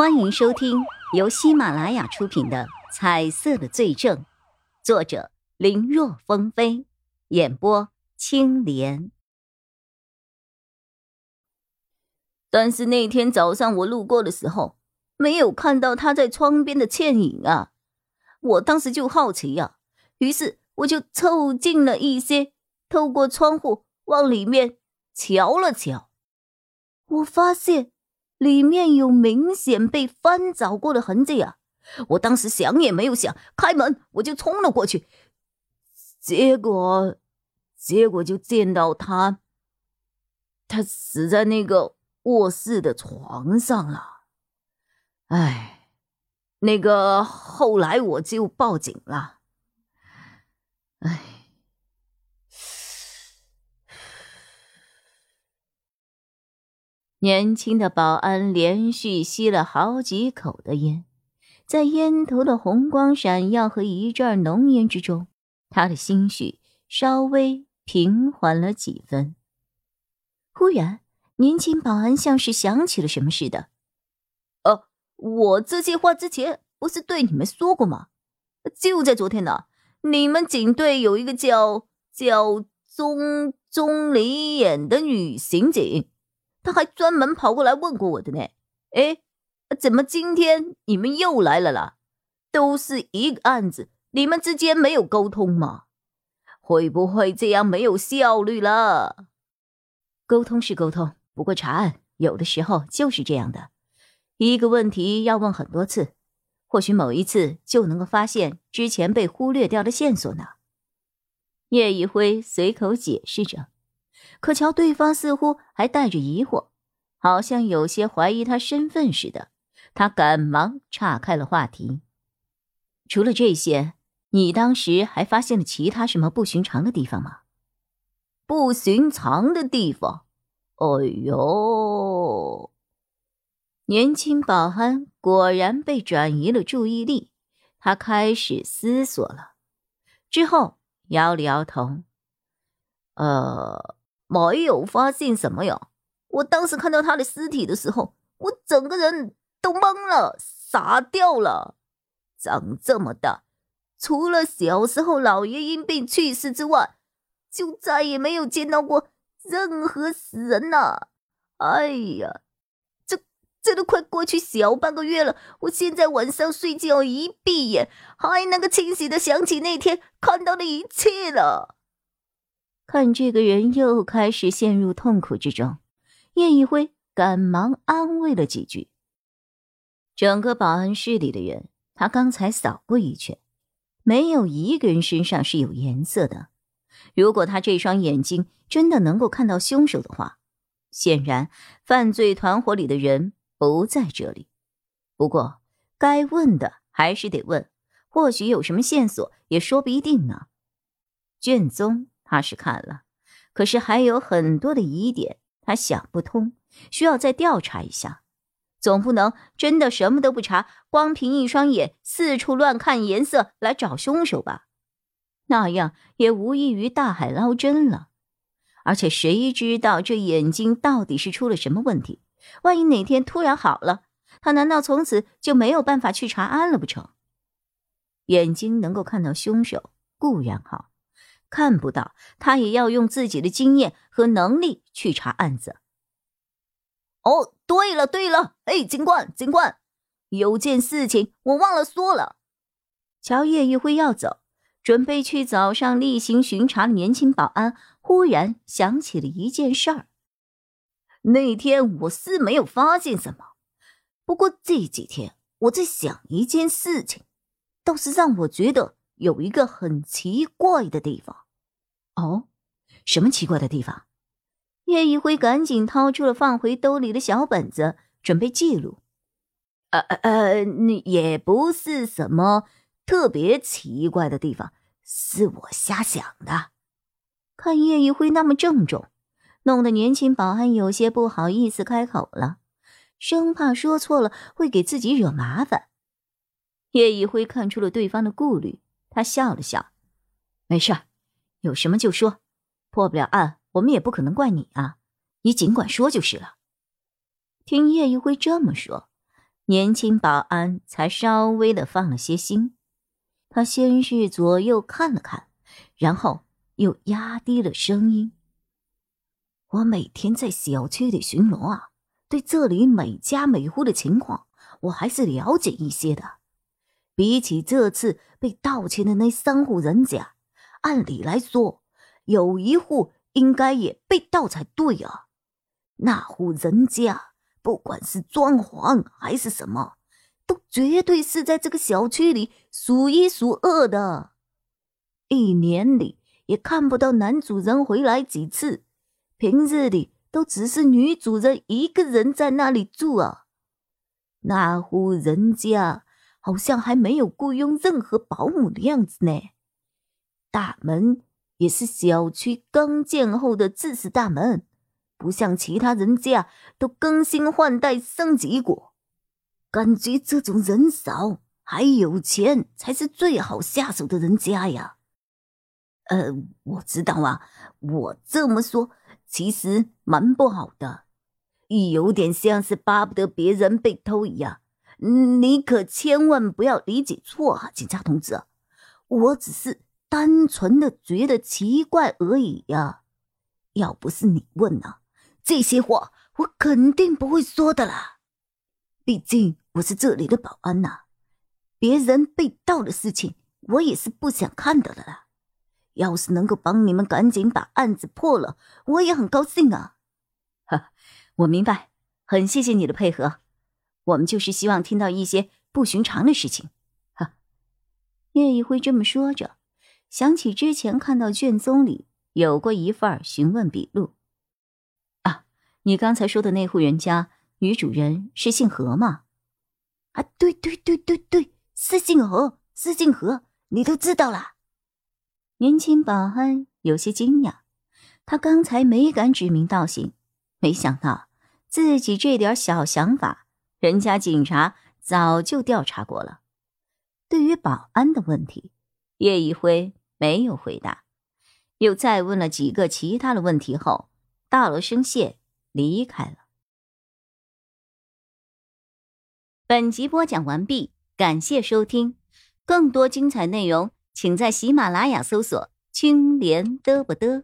欢迎收听由喜马拉雅出品的《彩色的罪证》，作者林若风飞，演播青莲。但是那天早上我路过的时候，没有看到他在窗边的倩影啊！我当时就好奇呀，于是我就凑近了一些，透过窗户往里面瞧了瞧，我发现。里面有明显被翻找过的痕迹啊！我当时想也没有想，开门我就冲了过去，结果，结果就见到他，他死在那个卧室的床上了。哎，那个后来我就报警了。哎。年轻的保安连续吸了好几口的烟，在烟头的红光闪耀和一阵浓烟之中，他的心绪稍微平缓了几分。忽然，年轻保安像是想起了什么似的：“呃，我这些话之前不是对你们说过吗？就在昨天呢，你们警队有一个叫叫钟钟离眼的女刑警。”他还专门跑过来问过我的呢。哎，怎么今天你们又来了啦？都是一个案子，你们之间没有沟通吗？会不会这样没有效率了？沟通是沟通，不过查案有的时候就是这样的，一个问题要问很多次，或许某一次就能够发现之前被忽略掉的线索呢。叶一辉随口解释着。可瞧，对方似乎还带着疑惑，好像有些怀疑他身份似的。他赶忙岔开了话题：“除了这些，你当时还发现了其他什么不寻常的地方吗？”“不寻常的地方？”“哎呦！”年轻保安果然被转移了注意力，他开始思索了，之后摇了摇头：“呃。”没有发现什么呀！我当时看到他的尸体的时候，我整个人都懵了，傻掉了。长这么大，除了小时候姥爷因病去世之外，就再也没有见到过任何死人呐！哎呀，这这都快过去小半个月了，我现在晚上睡觉一闭眼，还能够清晰的想起那天看到的一切了。看这个人又开始陷入痛苦之中，叶一辉赶忙安慰了几句。整个保安室里的人，他刚才扫过一圈，没有一个人身上是有颜色的。如果他这双眼睛真的能够看到凶手的话，显然犯罪团伙里的人不在这里。不过，该问的还是得问，或许有什么线索也说不一定呢。卷宗。他是看了，可是还有很多的疑点，他想不通，需要再调查一下。总不能真的什么都不查，光凭一双眼四处乱看颜色来找凶手吧？那样也无异于大海捞针了。而且谁知道这眼睛到底是出了什么问题？万一哪天突然好了，他难道从此就没有办法去查案了不成？眼睛能够看到凶手固然好。看不到，他也要用自己的经验和能力去查案子。哦，对了对了，哎，警官警官，有件事情我忘了说了。乔叶一辉要走，准备去早上例行巡查的年轻保安忽然想起了一件事儿。那天我是没有发现什么，不过这几天我在想一件事情，倒是让我觉得。有一个很奇怪的地方，哦，什么奇怪的地方？叶一辉赶紧掏出了放回兜里的小本子，准备记录。呃呃呃，也不是什么特别奇怪的地方，是我瞎想的。看叶一辉那么郑重，弄得年轻保安有些不好意思开口了，生怕说错了会给自己惹麻烦。叶一辉看出了对方的顾虑。他笑了笑，没事有什么就说，破不了案，我们也不可能怪你啊，你尽管说就是了。听叶一辉这么说，年轻保安才稍微的放了些心。他先是左右看了看，然后又压低了声音：“我每天在小区里巡逻啊，对这里每家每户的情况，我还是了解一些的。比起这次被盗窃的那三户人家，按理来说，有一户应该也被盗才对啊。那户人家，不管是装潢还是什么。”都绝对是在这个小区里数一数二的，一年里也看不到男主人回来几次，平日里都只是女主人一个人在那里住啊。那户人家好像还没有雇佣任何保姆的样子呢，大门也是小区刚建后的自式大门，不像其他人家都更新换代升级过。感觉这种人少还有钱才是最好下手的人家呀。呃，我知道啊，我这么说其实蛮不好的，有点像是巴不得别人被偷一样。你可千万不要理解错啊，警察同志，我只是单纯的觉得奇怪而已呀。要不是你问啊，这些话我肯定不会说的啦。毕竟我是这里的保安呐，别人被盗的事情我也是不想看到的啦。要是能够帮你们赶紧把案子破了，我也很高兴啊。哈，我明白，很谢谢你的配合。我们就是希望听到一些不寻常的事情。哈，叶一辉这么说着，想起之前看到卷宗里有过一份询问笔录。啊，你刚才说的那户人家。女主人是姓何吗？啊，对对对对对，是姓何，是姓何，你都知道了。年轻保安有些惊讶，他刚才没敢指名道姓，没想到自己这点小想法，人家警察早就调查过了。对于保安的问题，叶一辉没有回答，又再问了几个其他的问题后，道了声谢，离开了。本集播讲完毕，感谢收听。更多精彩内容，请在喜马拉雅搜索“青莲嘚不嘚”。